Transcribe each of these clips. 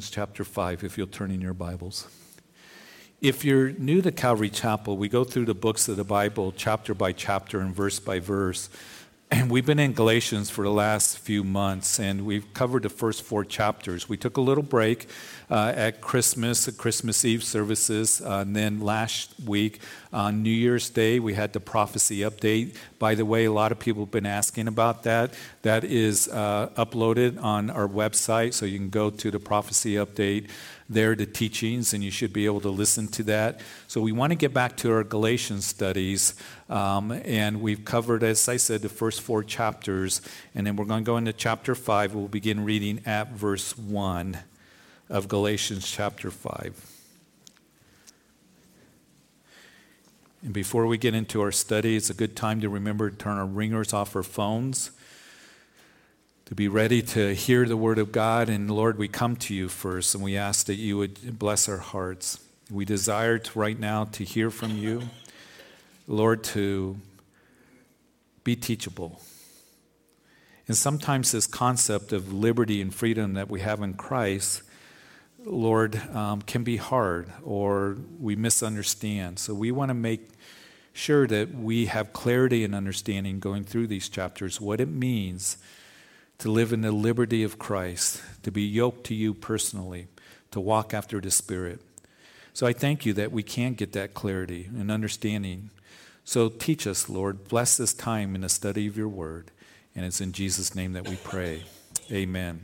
Chapter 5, if you'll turn in your Bibles. If you're new to Calvary Chapel, we go through the books of the Bible chapter by chapter and verse by verse. And we've been in Galatians for the last few months, and we've covered the first four chapters. We took a little break uh, at Christmas, at Christmas Eve services, uh, and then last week on New Year's Day, we had the prophecy update. By the way, a lot of people have been asking about that. That is uh, uploaded on our website, so you can go to the prophecy update there, the teachings, and you should be able to listen to that. So we want to get back to our Galatians studies, um, and we've covered, as I said, the first four chapters, and then we're going to go into chapter 5. We'll begin reading at verse 1 of Galatians chapter 5. And before we get into our study, it's a good time to remember to turn our ringers off our phones to be ready to hear the word of God. And Lord, we come to you first and we ask that you would bless our hearts. We desire to, right now to hear from you, Lord, to be teachable. And sometimes this concept of liberty and freedom that we have in Christ, Lord, um, can be hard or we misunderstand. So we want to make sure that we have clarity and understanding going through these chapters, what it means to live in the liberty of Christ, to be yoked to you personally, to walk after the Spirit. So I thank you that we can get that clarity and understanding. So teach us, Lord. Bless this time in the study of your word. And it's in Jesus' name that we pray. Amen.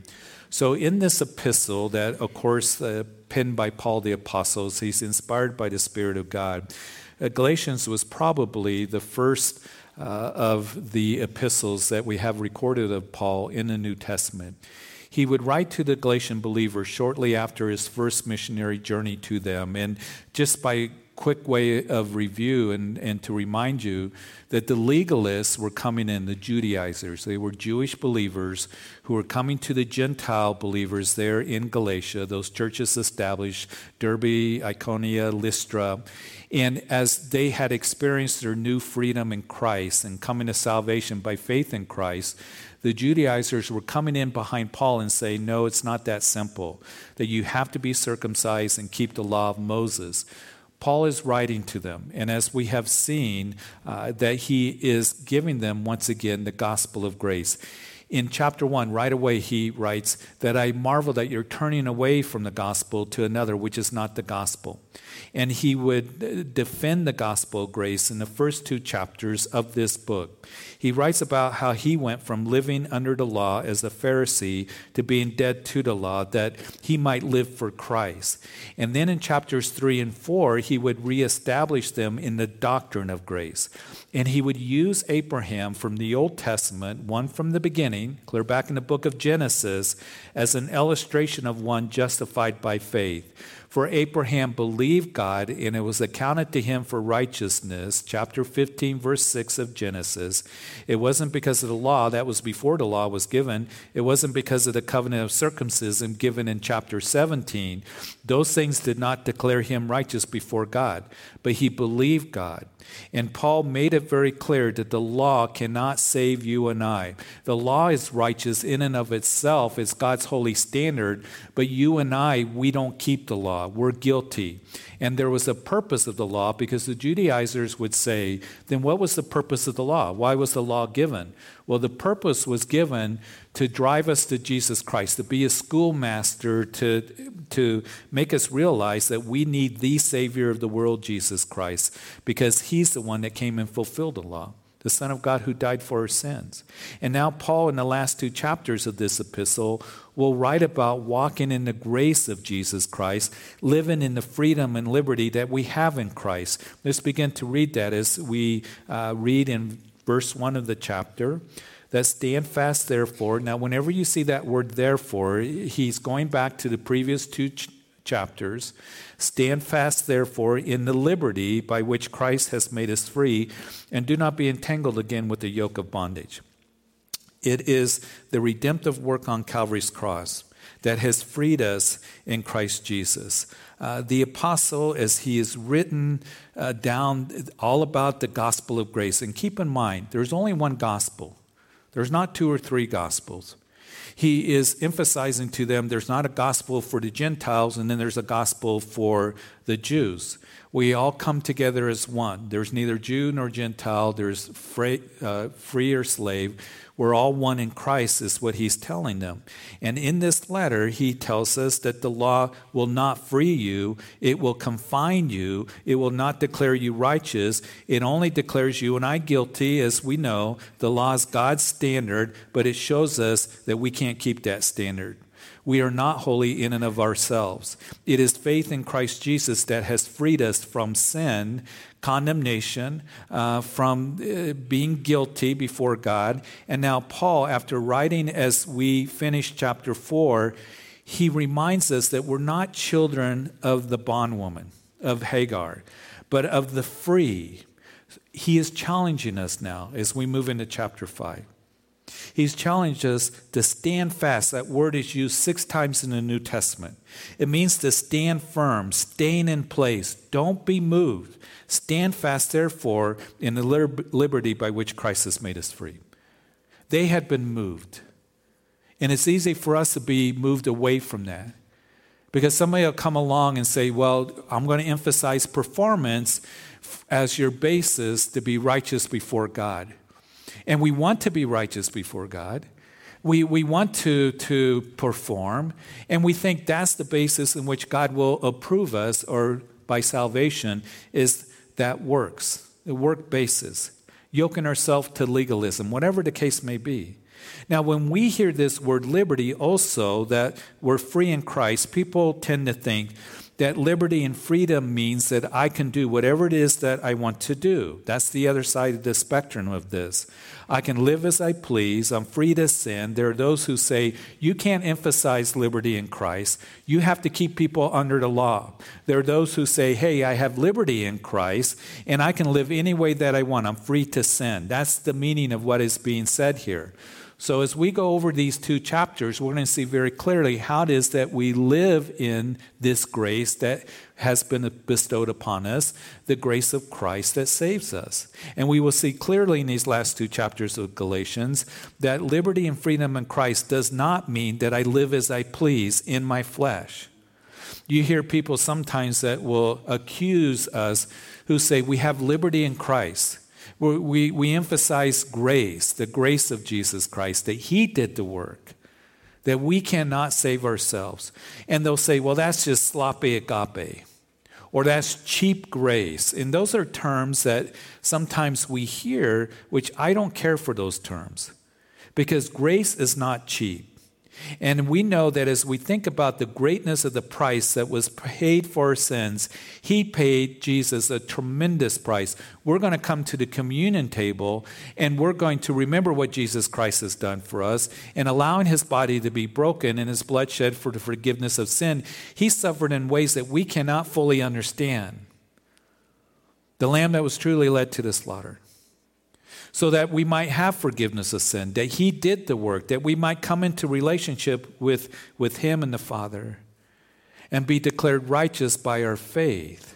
So, in this epistle, that of course uh, penned by Paul the Apostle, he's inspired by the Spirit of God. Uh, Galatians was probably the first uh, of the epistles that we have recorded of Paul in the New Testament. He would write to the Galatian believers shortly after his first missionary journey to them. And just by quick way of review and, and to remind you that the legalists were coming in, the Judaizers. They were Jewish believers who were coming to the Gentile believers there in Galatia, those churches established, Derbe, Iconium, Lystra. And as they had experienced their new freedom in Christ and coming to salvation by faith in Christ, the Judaizers were coming in behind Paul and saying, No, it's not that simple, that you have to be circumcised and keep the law of Moses. Paul is writing to them, and as we have seen, uh, that he is giving them once again the gospel of grace. In chapter 1, right away, he writes that I marvel that you're turning away from the gospel to another, which is not the gospel. And he would uh, defend the gospel of grace in the first two chapters of this book. He writes about how he went from living under the law as a Pharisee to being dead to the law, that he might live for Christ. And then in chapters 3 and 4, he would reestablish them in the doctrine of grace. And he would use Abraham from the Old Testament, one from the beginning, clear back in the book of Genesis, as an illustration of one justified by faith. For Abraham believed God, and it was accounted to him for righteousness. Chapter 15, verse 6 of Genesis. It wasn't because of the law, that was before the law was given. It wasn't because of the covenant of circumcision given in chapter 17. Those things did not declare him righteous before God, but he believed God. And Paul made it very clear that the law cannot save you and I. The law is righteous in and of itself, it's God's holy standard, but you and I, we don't keep the law. We're guilty. And there was a purpose of the law because the Judaizers would say, then what was the purpose of the law? Why was the law given? Well, the purpose was given to drive us to Jesus Christ, to be a schoolmaster, to, to make us realize that we need the Savior of the world, Jesus Christ, because He's the one that came and fulfilled the law the Son of God who died for our sins. And now, Paul, in the last two chapters of this epistle, will write about walking in the grace of Jesus Christ, living in the freedom and liberty that we have in Christ. Let's begin to read that as we uh, read in verse 1 of the chapter. That stand fast, therefore. Now, whenever you see that word therefore, he's going back to the previous two ch- chapters. Stand fast, therefore, in the liberty by which Christ has made us free, and do not be entangled again with the yoke of bondage. It is the redemptive work on Calvary's cross that has freed us in Christ Jesus. Uh, the apostle, as he is written uh, down all about the gospel of grace, and keep in mind, there's only one gospel, there's not two or three gospels. he is emphasizing to them there's not a gospel for the Gentiles and then there's a gospel for the Jews. We all come together as one. There's neither Jew nor Gentile, there's free, uh, free or slave. We're all one in Christ, is what he's telling them. And in this letter, he tells us that the law will not free you, it will confine you, it will not declare you righteous. It only declares you and I guilty, as we know. The law is God's standard, but it shows us that we can't keep that standard. We are not holy in and of ourselves. It is faith in Christ Jesus that has freed us from sin, condemnation, uh, from uh, being guilty before God. And now, Paul, after writing as we finish chapter 4, he reminds us that we're not children of the bondwoman, of Hagar, but of the free. He is challenging us now as we move into chapter 5. He's challenged us to stand fast. That word is used six times in the New Testament. It means to stand firm, staying in place. Don't be moved. Stand fast, therefore, in the liberty by which Christ has made us free. They had been moved. And it's easy for us to be moved away from that. Because somebody will come along and say, Well, I'm going to emphasize performance as your basis to be righteous before God. And we want to be righteous before God. We, we want to, to perform, and we think that's the basis in which God will approve us, or by salvation, is that works, the work basis, yoking ourselves to legalism, whatever the case may be. Now, when we hear this word liberty, also that we're free in Christ, people tend to think, that liberty and freedom means that I can do whatever it is that I want to do. That's the other side of the spectrum of this. I can live as I please. I'm free to sin. There are those who say, you can't emphasize liberty in Christ. You have to keep people under the law. There are those who say, hey, I have liberty in Christ and I can live any way that I want. I'm free to sin. That's the meaning of what is being said here. So, as we go over these two chapters, we're going to see very clearly how it is that we live in this grace that has been bestowed upon us, the grace of Christ that saves us. And we will see clearly in these last two chapters of Galatians that liberty and freedom in Christ does not mean that I live as I please in my flesh. You hear people sometimes that will accuse us who say we have liberty in Christ. We, we emphasize grace, the grace of Jesus Christ, that He did the work, that we cannot save ourselves. And they'll say, well, that's just sloppy agape, or that's cheap grace. And those are terms that sometimes we hear, which I don't care for those terms, because grace is not cheap. And we know that as we think about the greatness of the price that was paid for our sins, He paid Jesus a tremendous price. We're going to come to the communion table and we're going to remember what Jesus Christ has done for us and allowing His body to be broken and His blood shed for the forgiveness of sin. He suffered in ways that we cannot fully understand. The lamb that was truly led to the slaughter so that we might have forgiveness of sin, that He did the work, that we might come into relationship with, with Him and the Father and be declared righteous by our faith.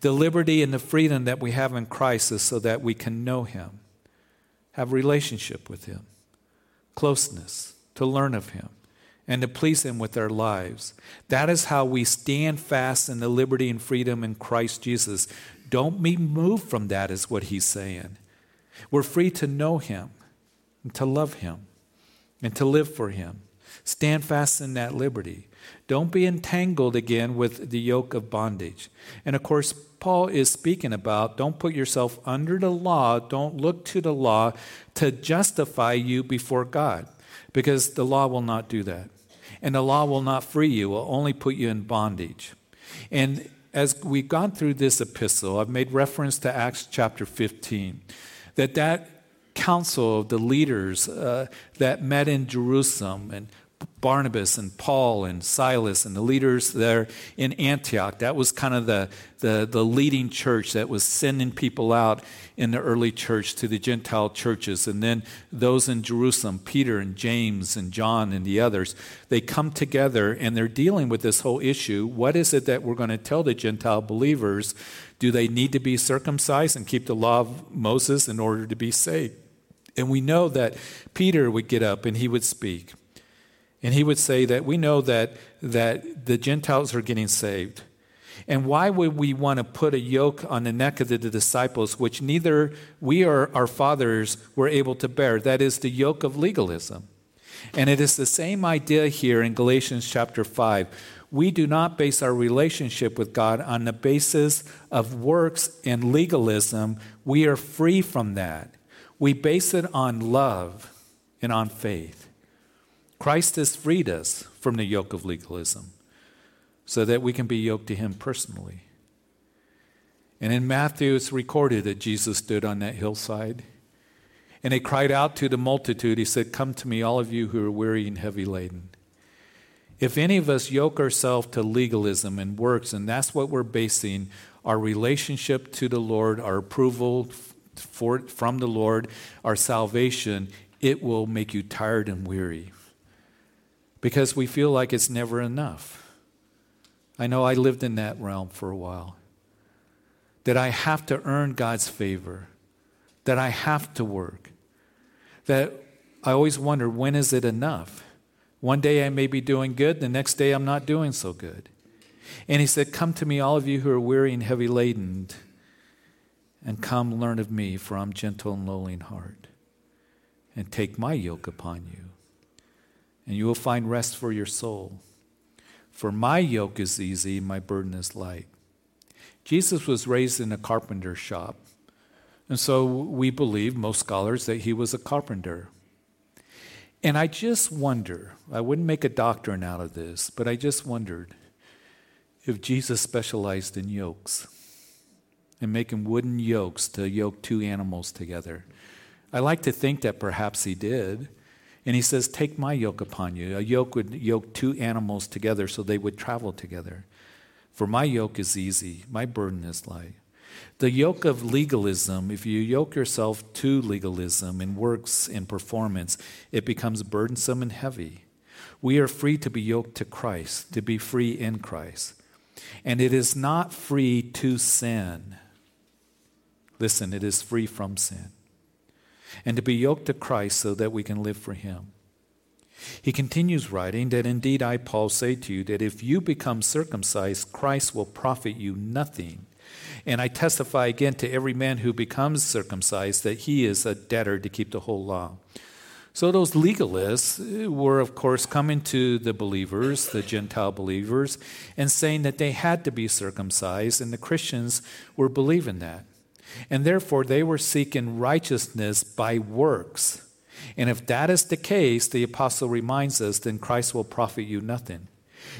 The liberty and the freedom that we have in Christ is so that we can know Him, have relationship with Him, closeness, to learn of Him, and to please Him with our lives. That is how we stand fast in the liberty and freedom in Christ Jesus. Don't be moved from that, is what He's saying. We're free to know Him and to love Him and to live for Him. Stand fast in that liberty. Don't be entangled again with the yoke of bondage. And of course, Paul is speaking about don't put yourself under the law, don't look to the law to justify you before God, because the law will not do that. And the law will not free you, will only put you in bondage. And as we've gone through this epistle, I've made reference to Acts chapter 15 that that council of the leaders uh, that met in Jerusalem and Barnabas and Paul and Silas and the leaders there in Antioch. That was kind of the, the, the, leading church that was sending people out in the early church to the Gentile churches. And then those in Jerusalem, Peter and James and John and the others, they come together and they're dealing with this whole issue. What is it that we're going to tell the Gentile believers? Do they need to be circumcised and keep the law of Moses in order to be saved? And we know that Peter would get up and he would speak. And he would say that we know that, that the Gentiles are getting saved. And why would we want to put a yoke on the neck of the, the disciples, which neither we or our fathers were able to bear? That is the yoke of legalism. And it is the same idea here in Galatians chapter 5. We do not base our relationship with God on the basis of works and legalism. We are free from that. We base it on love and on faith. Christ has freed us from the yoke of legalism so that we can be yoked to him personally. And in Matthew, it's recorded that Jesus stood on that hillside and he cried out to the multitude. He said, Come to me, all of you who are weary and heavy laden. If any of us yoke ourselves to legalism and works, and that's what we're basing our relationship to the Lord, our approval for, from the Lord, our salvation, it will make you tired and weary because we feel like it's never enough. I know I lived in that realm for a while. That I have to earn God's favor, that I have to work, that I always wonder when is it enough? One day I may be doing good, the next day I'm not doing so good. And he said, Come to me, all of you who are weary and heavy laden, and come learn of me, for I'm gentle and lowly in heart, and take my yoke upon you, and you will find rest for your soul. For my yoke is easy, my burden is light. Jesus was raised in a carpenter shop. And so we believe, most scholars, that he was a carpenter. And I just wonder, I wouldn't make a doctrine out of this, but I just wondered if Jesus specialized in yokes and making wooden yokes to yoke two animals together. I like to think that perhaps he did. And he says, Take my yoke upon you. A yoke would yoke two animals together so they would travel together. For my yoke is easy, my burden is light. The yoke of legalism, if you yoke yourself to legalism in works and performance, it becomes burdensome and heavy. We are free to be yoked to Christ, to be free in Christ. And it is not free to sin. Listen, it is free from sin and to be yoked to Christ so that we can live for Him. He continues writing that indeed I, Paul, say to you that if you become circumcised, Christ will profit you nothing. And I testify again to every man who becomes circumcised that he is a debtor to keep the whole law. So those legalists were, of course, coming to the believers, the Gentile believers, and saying that they had to be circumcised, and the Christians were believing that. And therefore, they were seeking righteousness by works. And if that is the case, the apostle reminds us, then Christ will profit you nothing.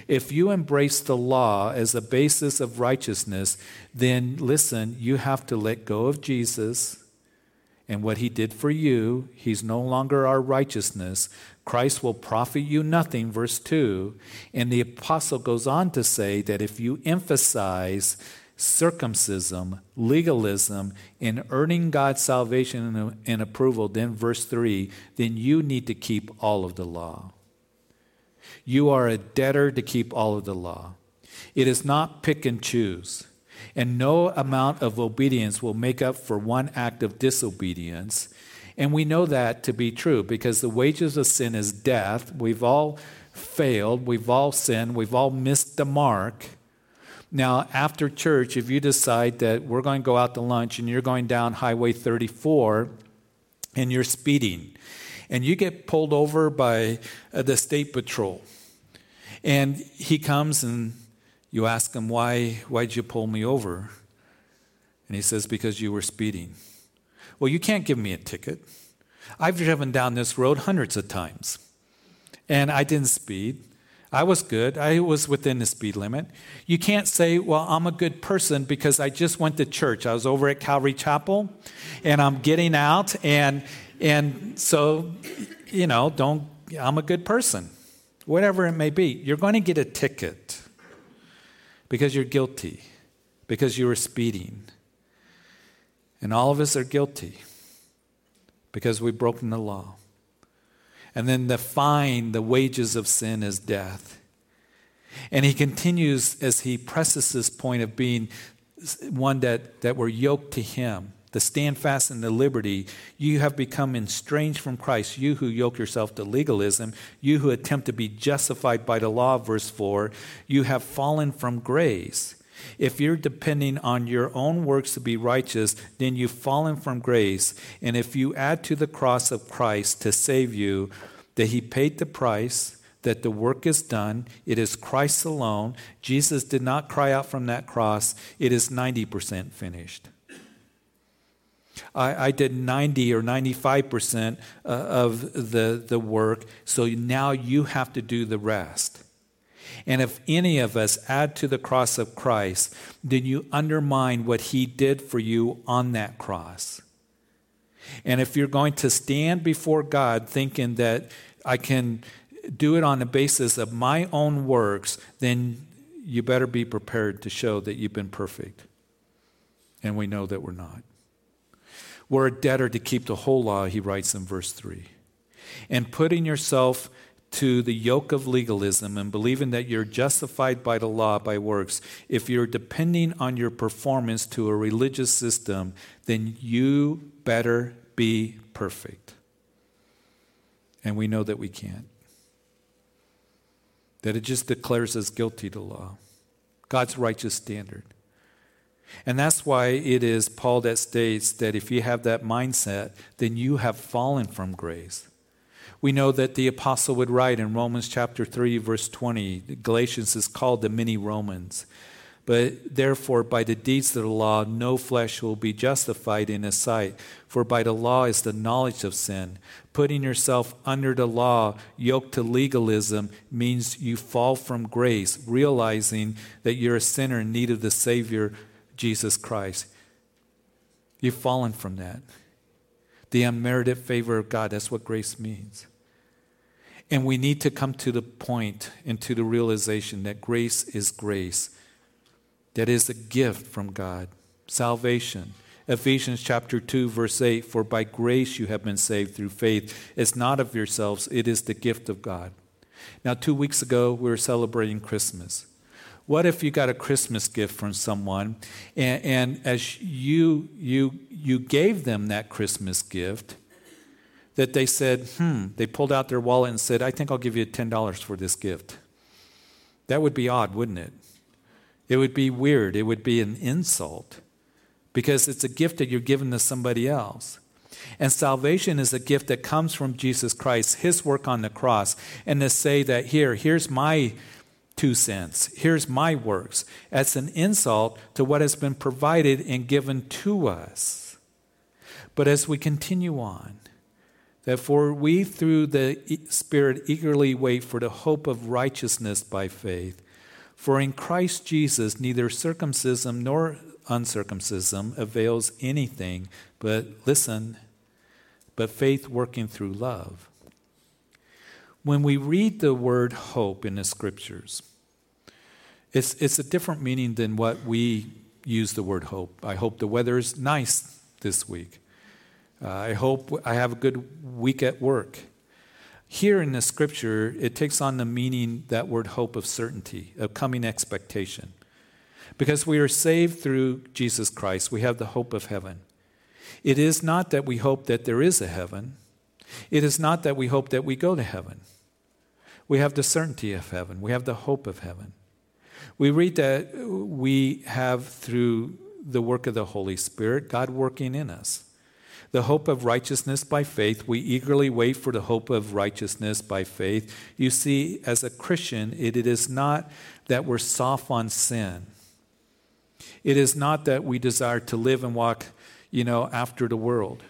If you embrace the law as a basis of righteousness, then listen, you have to let go of Jesus and what he did for you. He's no longer our righteousness. Christ will profit you nothing, verse 2. And the apostle goes on to say that if you emphasize circumcision, legalism, in earning God's salvation and approval, then verse 3, then you need to keep all of the law. You are a debtor to keep all of the law. It is not pick and choose. And no amount of obedience will make up for one act of disobedience. And we know that to be true because the wages of sin is death. We've all failed. We've all sinned. We've all missed the mark. Now, after church, if you decide that we're going to go out to lunch and you're going down Highway 34 and you're speeding, and you get pulled over by uh, the state patrol, and he comes and you ask him, Why, why'd you pull me over? And he says, Because you were speeding. Well, you can't give me a ticket. I've driven down this road hundreds of times, and I didn't speed. I was good. I was within the speed limit. You can't say, well, I'm a good person because I just went to church. I was over at Calvary Chapel and I'm getting out and and so you know, don't I'm a good person. Whatever it may be. You're going to get a ticket because you're guilty. Because you were speeding. And all of us are guilty because we've broken the law. And then the fine, the wages of sin is death. And he continues as he presses this point of being one that, that we're yoked to him. to stand fast in the liberty. You have become estranged from Christ, you who yoke yourself to legalism, you who attempt to be justified by the law, verse 4. You have fallen from grace. If you're depending on your own works to be righteous, then you've fallen from grace. And if you add to the cross of Christ to save you, that he paid the price, that the work is done, it is Christ alone. Jesus did not cry out from that cross, it is 90% finished. I, I did 90 or 95% uh, of the, the work, so now you have to do the rest. And if any of us add to the cross of Christ, then you undermine what he did for you on that cross. And if you're going to stand before God thinking that I can do it on the basis of my own works, then you better be prepared to show that you've been perfect. And we know that we're not. We're a debtor to keep the whole law, he writes in verse 3. And putting yourself to the yoke of legalism and believing that you're justified by the law by works, if you're depending on your performance to a religious system, then you better be perfect. And we know that we can't. That it just declares us guilty to law, God's righteous standard. And that's why it is Paul that states that if you have that mindset, then you have fallen from grace. We know that the apostle would write in Romans chapter 3, verse 20, Galatians is called the many Romans. But therefore, by the deeds of the law, no flesh will be justified in his sight. For by the law is the knowledge of sin. Putting yourself under the law, yoked to legalism, means you fall from grace, realizing that you're a sinner in need of the Savior, Jesus Christ. You've fallen from that. The unmerited favor of God, that's what grace means. And we need to come to the point and to the realization that grace is grace, that is a gift from God, salvation. Ephesians chapter 2, verse 8 For by grace you have been saved through faith. It's not of yourselves, it is the gift of God. Now, two weeks ago, we were celebrating Christmas. What if you got a Christmas gift from someone, and, and as you, you, you gave them that Christmas gift, that they said, hmm, they pulled out their wallet and said, I think I'll give you $10 for this gift. That would be odd, wouldn't it? It would be weird. It would be an insult because it's a gift that you're giving to somebody else. And salvation is a gift that comes from Jesus Christ, his work on the cross, and to say that here, here's my two cents, here's my works. That's an insult to what has been provided and given to us. But as we continue on, Therefore, we through the Spirit eagerly wait for the hope of righteousness by faith. For in Christ Jesus, neither circumcision nor uncircumcision avails anything, but listen, but faith working through love. When we read the word hope in the scriptures, it's, it's a different meaning than what we use the word hope. I hope the weather is nice this week. Uh, I hope I have a good week at work. Here in the scripture, it takes on the meaning, that word hope of certainty, of coming expectation. Because we are saved through Jesus Christ, we have the hope of heaven. It is not that we hope that there is a heaven, it is not that we hope that we go to heaven. We have the certainty of heaven, we have the hope of heaven. We read that we have, through the work of the Holy Spirit, God working in us the hope of righteousness by faith. We eagerly wait for the hope of righteousness by faith. You see, as a Christian, it, it is not that we're soft on sin. It is not that we desire to live and walk, you know, after the world.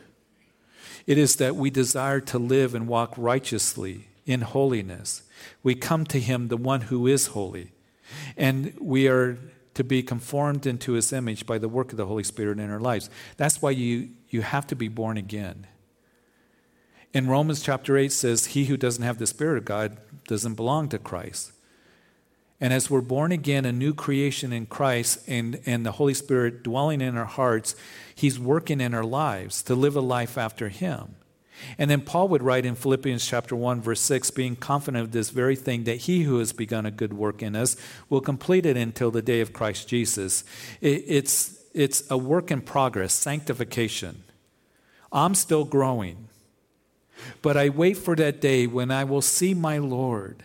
It is that we desire to live and walk righteously in holiness. We come to Him, the one who is holy. And we are to be conformed into His image by the work of the Holy Spirit in our lives. That's why you you have to be born again. In Romans chapter 8 says, He who doesn't have the Spirit of God doesn't belong to Christ. And as we're born again, a new creation in Christ, and, and the Holy Spirit dwelling in our hearts, He's working in our lives to live a life after Him. And then Paul would write in Philippians chapter 1, verse 6, being confident of this very thing, that he who has begun a good work in us will complete it until the day of Christ Jesus. It, it's it's a work in progress, sanctification. I'm still growing. But I wait for that day when I will see my Lord.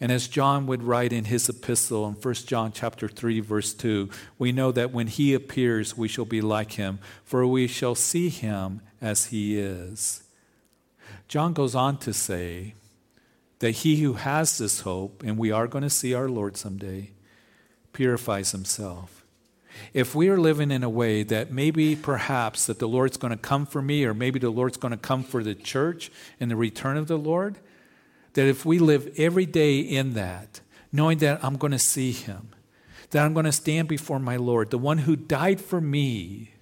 And as John would write in his epistle in 1 John chapter 3 verse 2, we know that when he appears we shall be like him, for we shall see him as he is. John goes on to say that he who has this hope, and we are going to see our Lord someday, purifies himself. If we are living in a way that maybe perhaps that the Lord's going to come for me, or maybe the Lord's going to come for the church in the return of the Lord, that if we live every day in that, knowing that I'm going to see him, that I'm going to stand before my Lord, the one who died for me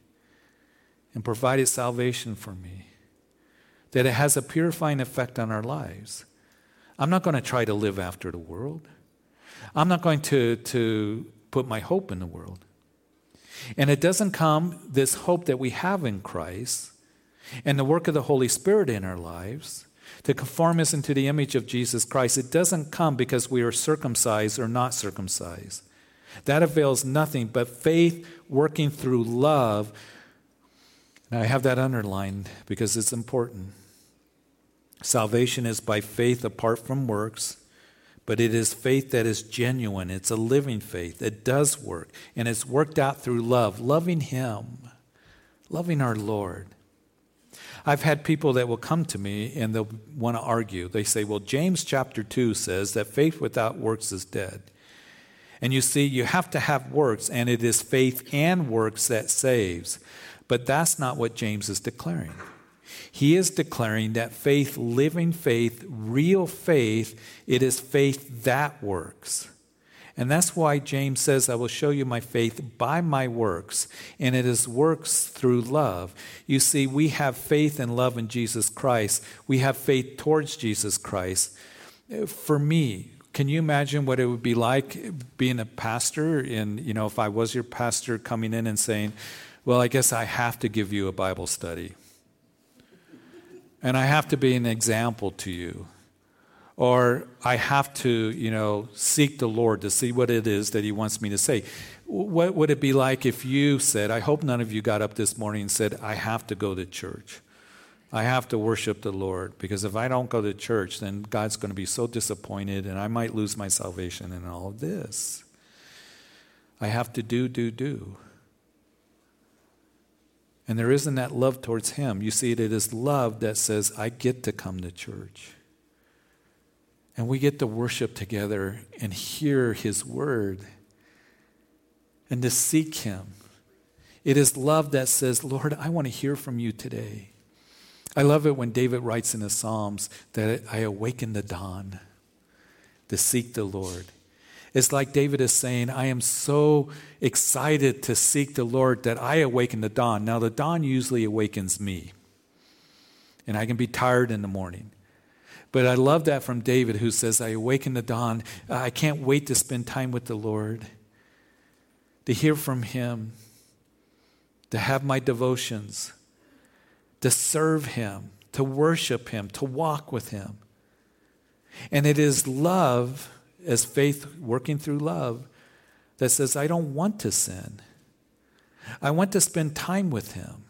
and provided salvation for me, that it has a purifying effect on our lives. I'm not going to try to live after the world. I'm not going to, to put my hope in the world. And it doesn't come, this hope that we have in Christ and the work of the Holy Spirit in our lives to conform us into the image of Jesus Christ. It doesn't come because we are circumcised or not circumcised. That avails nothing but faith working through love. And I have that underlined because it's important. Salvation is by faith apart from works, but it is faith that is genuine. It's a living faith. It does work, and it's worked out through love, loving Him, loving our Lord. I've had people that will come to me and they'll want to argue. They say, well, James chapter 2 says that faith without works is dead. And you see, you have to have works, and it is faith and works that saves. But that's not what James is declaring. He is declaring that faith, living faith, real faith, it is faith that works. And that's why James says, I will show you my faith by my works, and it is works through love. You see, we have faith and love in Jesus Christ. We have faith towards Jesus Christ. For me, can you imagine what it would be like being a pastor? And, you know, if I was your pastor coming in and saying, Well, I guess I have to give you a Bible study. And I have to be an example to you or I have to, you know, seek the Lord to see what it is that He wants me to say. What would it be like if you said, I hope none of you got up this morning and said, I have to go to church. I have to worship the Lord because if I don't go to church, then God's going to be so disappointed and I might lose my salvation and all of this. I have to do, do, do. And there isn't that love towards Him. You see, it is love that says, I get to come to church. And we get to worship together and hear His word and to seek Him. It is love that says, Lord, I want to hear from you today. I love it when David writes in the Psalms that I awaken the dawn to seek the Lord. It's like David is saying, I am so excited to seek the Lord that I awaken the dawn. Now, the dawn usually awakens me, and I can be tired in the morning. But I love that from David, who says, I awaken the dawn. I can't wait to spend time with the Lord, to hear from Him, to have my devotions, to serve Him, to worship Him, to walk with Him. And it is love, as faith working through love, that says, I don't want to sin. I want to spend time with Him.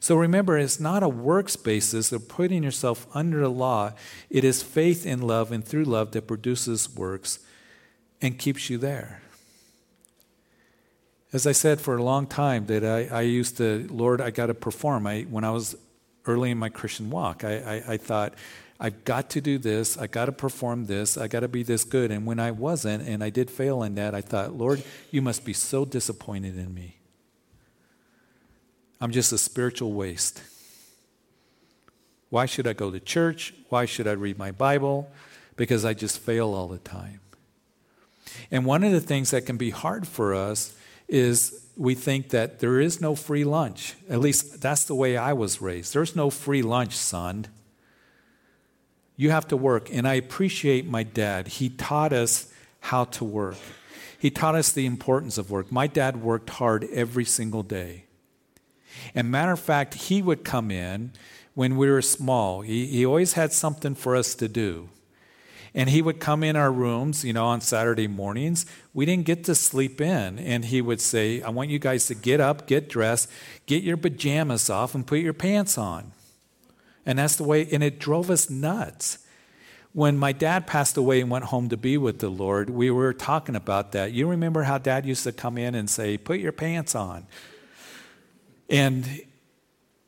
So remember, it's not a works basis of putting yourself under the law. It is faith in love and through love that produces works and keeps you there. As I said for a long time, that I, I used to, Lord, I got to perform. I, when I was early in my Christian walk, I, I, I thought, I've got to do this. I got to perform this. I got to be this good. And when I wasn't, and I did fail in that, I thought, Lord, you must be so disappointed in me. I'm just a spiritual waste. Why should I go to church? Why should I read my Bible? Because I just fail all the time. And one of the things that can be hard for us is we think that there is no free lunch. At least that's the way I was raised. There's no free lunch, son. You have to work. And I appreciate my dad. He taught us how to work, he taught us the importance of work. My dad worked hard every single day. And matter of fact, he would come in when we were small. He, he always had something for us to do. And he would come in our rooms, you know, on Saturday mornings. We didn't get to sleep in. And he would say, I want you guys to get up, get dressed, get your pajamas off, and put your pants on. And that's the way, and it drove us nuts. When my dad passed away and went home to be with the Lord, we were talking about that. You remember how dad used to come in and say, Put your pants on. And,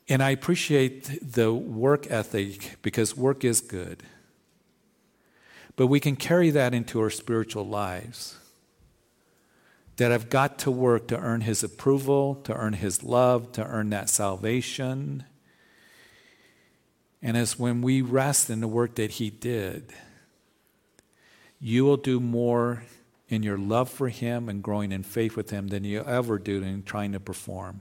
and I appreciate the work ethic because work is good. But we can carry that into our spiritual lives. That I've got to work to earn His approval, to earn His love, to earn that salvation. And as when we rest in the work that He did, you will do more in your love for Him and growing in faith with Him than you ever do in trying to perform.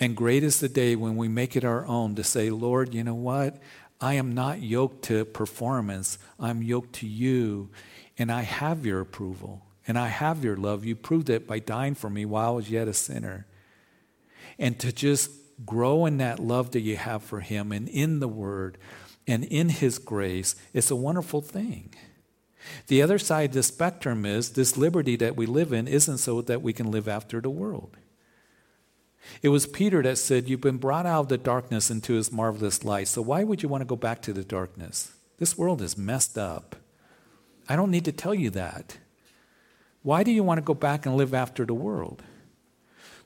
And great is the day when we make it our own to say, Lord, you know what? I am not yoked to performance. I'm yoked to you, and I have your approval, and I have your love. You proved it by dying for me while I was yet a sinner. And to just grow in that love that you have for Him and in the Word and in His grace, it's a wonderful thing. The other side of the spectrum is this liberty that we live in isn't so that we can live after the world. It was Peter that said, You've been brought out of the darkness into his marvelous light. So why would you want to go back to the darkness? This world is messed up. I don't need to tell you that. Why do you want to go back and live after the world?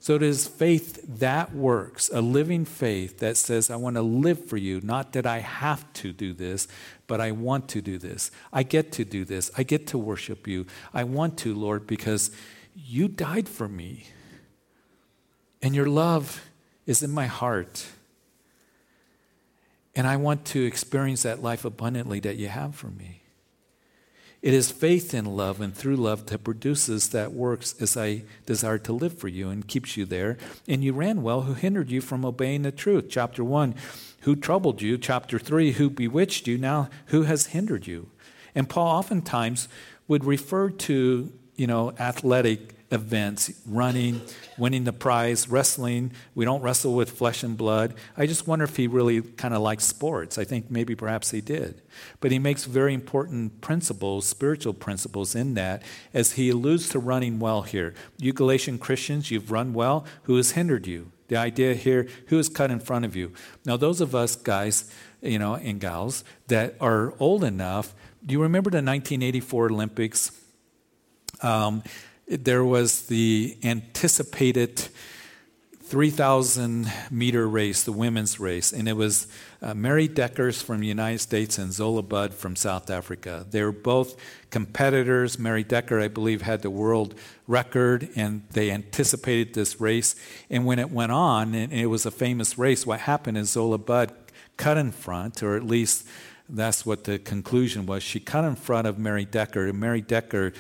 So it is faith that works, a living faith that says, I want to live for you, not that I have to do this, but I want to do this. I get to do this. I get to worship you. I want to, Lord, because you died for me. And your love is in my heart. And I want to experience that life abundantly that you have for me. It is faith in love and through love that produces that works as I desire to live for you and keeps you there. And you ran well, who hindered you from obeying the truth? Chapter 1, who troubled you? Chapter 3, who bewitched you? Now, who has hindered you? And Paul oftentimes would refer to, you know, athletic events running, winning the prize, wrestling. We don't wrestle with flesh and blood. I just wonder if he really kind of likes sports. I think maybe perhaps he did. But he makes very important principles, spiritual principles in that, as he alludes to running well here. You Galatian Christians, you've run well. Who has hindered you? The idea here, who is cut in front of you? Now, those of us guys, you know, and gals that are old enough, do you remember the 1984 Olympics? Um, there was the anticipated 3,000 meter race, the women's race, and it was uh, Mary Deckers from the United States and Zola Budd from South Africa. They were both competitors. Mary Decker, I believe, had the world record, and they anticipated this race. And when it went on, and it was a famous race, what happened is Zola Budd cut in front, or at least that's what the conclusion was. She cut in front of Mary Decker, and Mary Decker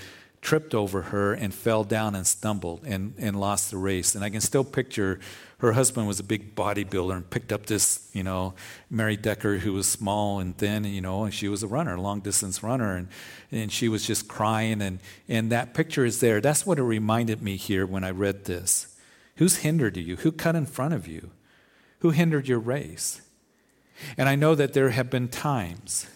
tripped over her and fell down and stumbled and, and lost the race. And I can still picture her husband was a big bodybuilder and picked up this, you know, Mary Decker who was small and thin, you know, and she was a runner, long distance runner, and, and she was just crying. And, and that picture is there. That's what it reminded me here when I read this. Who's hindered you? Who cut in front of you? Who hindered your race? And I know that there have been times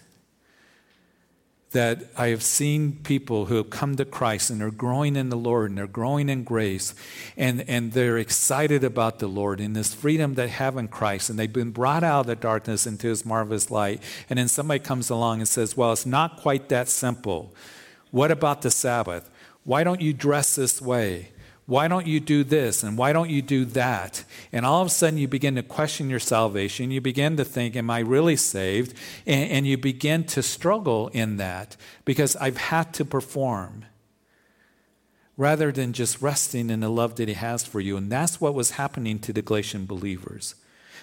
that I have seen people who have come to Christ and they're growing in the Lord and they're growing in grace and, and they're excited about the Lord and this freedom they have in Christ and they've been brought out of the darkness into his marvelous light. And then somebody comes along and says, Well, it's not quite that simple. What about the Sabbath? Why don't you dress this way? Why don't you do this? And why don't you do that? And all of a sudden, you begin to question your salvation. You begin to think, Am I really saved? And, and you begin to struggle in that because I've had to perform rather than just resting in the love that He has for you. And that's what was happening to the Galatian believers.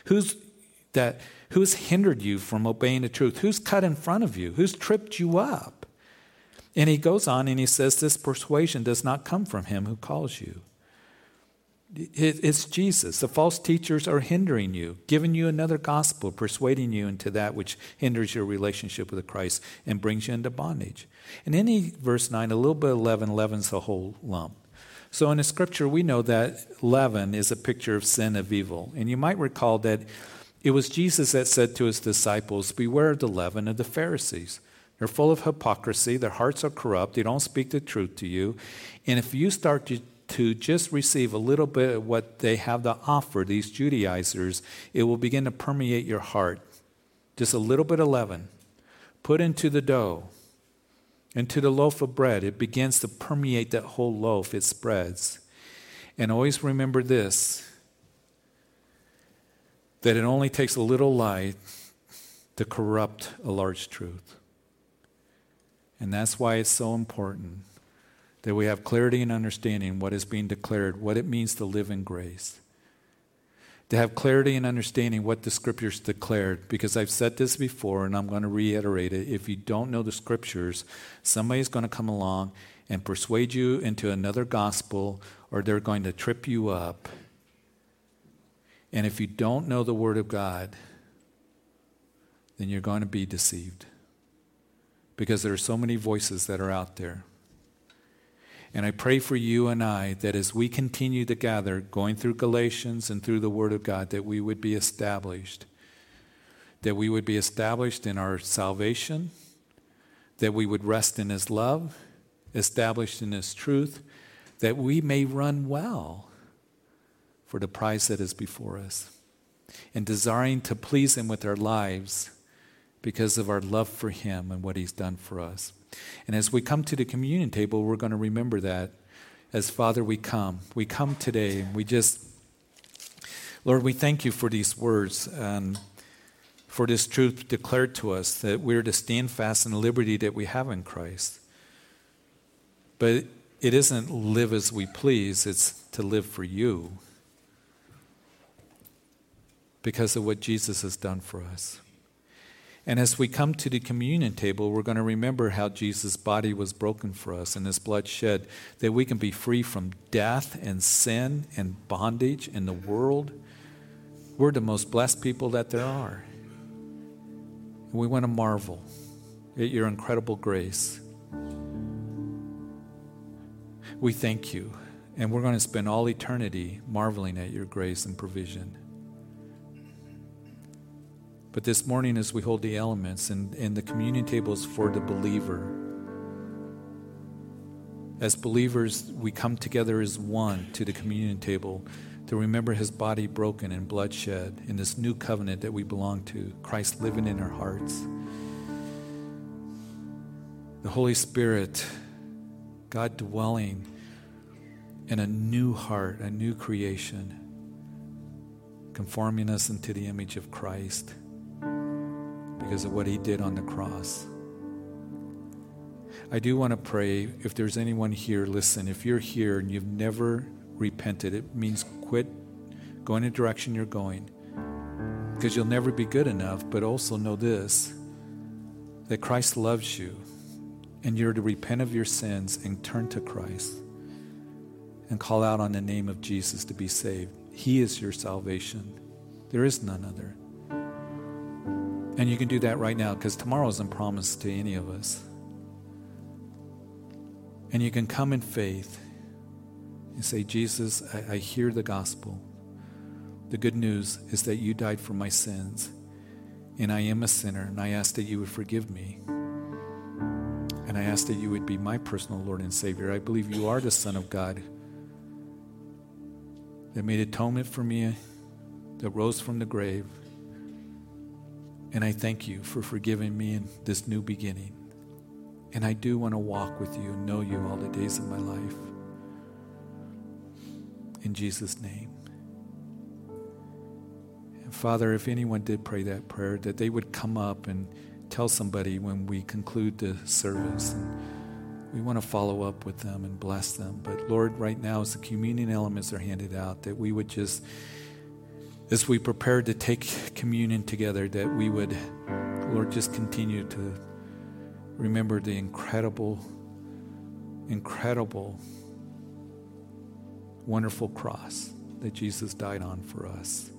Who's that? Who's hindered you from obeying the truth? Who's cut in front of you? Who's tripped you up? And he goes on and he says, This persuasion does not come from him who calls you. It's Jesus. The false teachers are hindering you, giving you another gospel, persuading you into that which hinders your relationship with Christ and brings you into bondage. And in verse 9, a little bit of leaven leavens the whole lump. So in the scripture, we know that leaven is a picture of sin, of evil. And you might recall that it was Jesus that said to his disciples, Beware of the leaven of the Pharisees. They're full of hypocrisy. Their hearts are corrupt. They don't speak the truth to you. And if you start to, to just receive a little bit of what they have to offer, these Judaizers, it will begin to permeate your heart. Just a little bit of leaven. Put into the dough, into the loaf of bread. It begins to permeate that whole loaf, it spreads. And always remember this that it only takes a little light to corrupt a large truth. And that's why it's so important that we have clarity and understanding what is being declared, what it means to live in grace. To have clarity and understanding what the scriptures declared, because I've said this before and I'm going to reiterate it. If you don't know the scriptures, somebody's going to come along and persuade you into another gospel, or they're going to trip you up. And if you don't know the Word of God, then you're going to be deceived because there are so many voices that are out there. And I pray for you and I that as we continue to gather, going through Galatians and through the Word of God, that we would be established. That we would be established in our salvation, that we would rest in His love, established in His truth, that we may run well for the prize that is before us. And desiring to please Him with our lives because of our love for Him and what He's done for us. And as we come to the communion table, we're going to remember that. As Father, we come. We come today and we just, Lord, we thank you for these words and for this truth declared to us that we're to stand fast in the liberty that we have in Christ. But it isn't live as we please, it's to live for you because of what Jesus has done for us. And as we come to the communion table, we're going to remember how Jesus' body was broken for us and his blood shed, that we can be free from death and sin and bondage in the world. We're the most blessed people that there are. We want to marvel at your incredible grace. We thank you, and we're going to spend all eternity marveling at your grace and provision. But this morning, as we hold the elements, and, and the communion table is for the believer. As believers, we come together as one to the communion table to remember his body broken and blood shed in this new covenant that we belong to, Christ living in our hearts. The Holy Spirit, God dwelling in a new heart, a new creation, conforming us into the image of Christ because of what he did on the cross. I do want to pray if there's anyone here, listen, if you're here and you've never repented, it means quit going the direction you're going because you'll never be good enough, but also know this that Christ loves you and you're to repent of your sins and turn to Christ and call out on the name of Jesus to be saved. He is your salvation. There is none other. And you can do that right now because tomorrow isn't promised to any of us. And you can come in faith and say, Jesus, I, I hear the gospel. The good news is that you died for my sins, and I am a sinner, and I ask that you would forgive me. And I ask that you would be my personal Lord and Savior. I believe you are the Son of God that made atonement for me, that rose from the grave and I thank you for forgiving me in this new beginning. And I do want to walk with you and know you all the days of my life. In Jesus' name. And Father, if anyone did pray that prayer, that they would come up and tell somebody when we conclude the service. And we want to follow up with them and bless them. But Lord, right now, as the communion elements are handed out, that we would just as we prepare to take communion together, that we would, Lord, just continue to remember the incredible, incredible, wonderful cross that Jesus died on for us.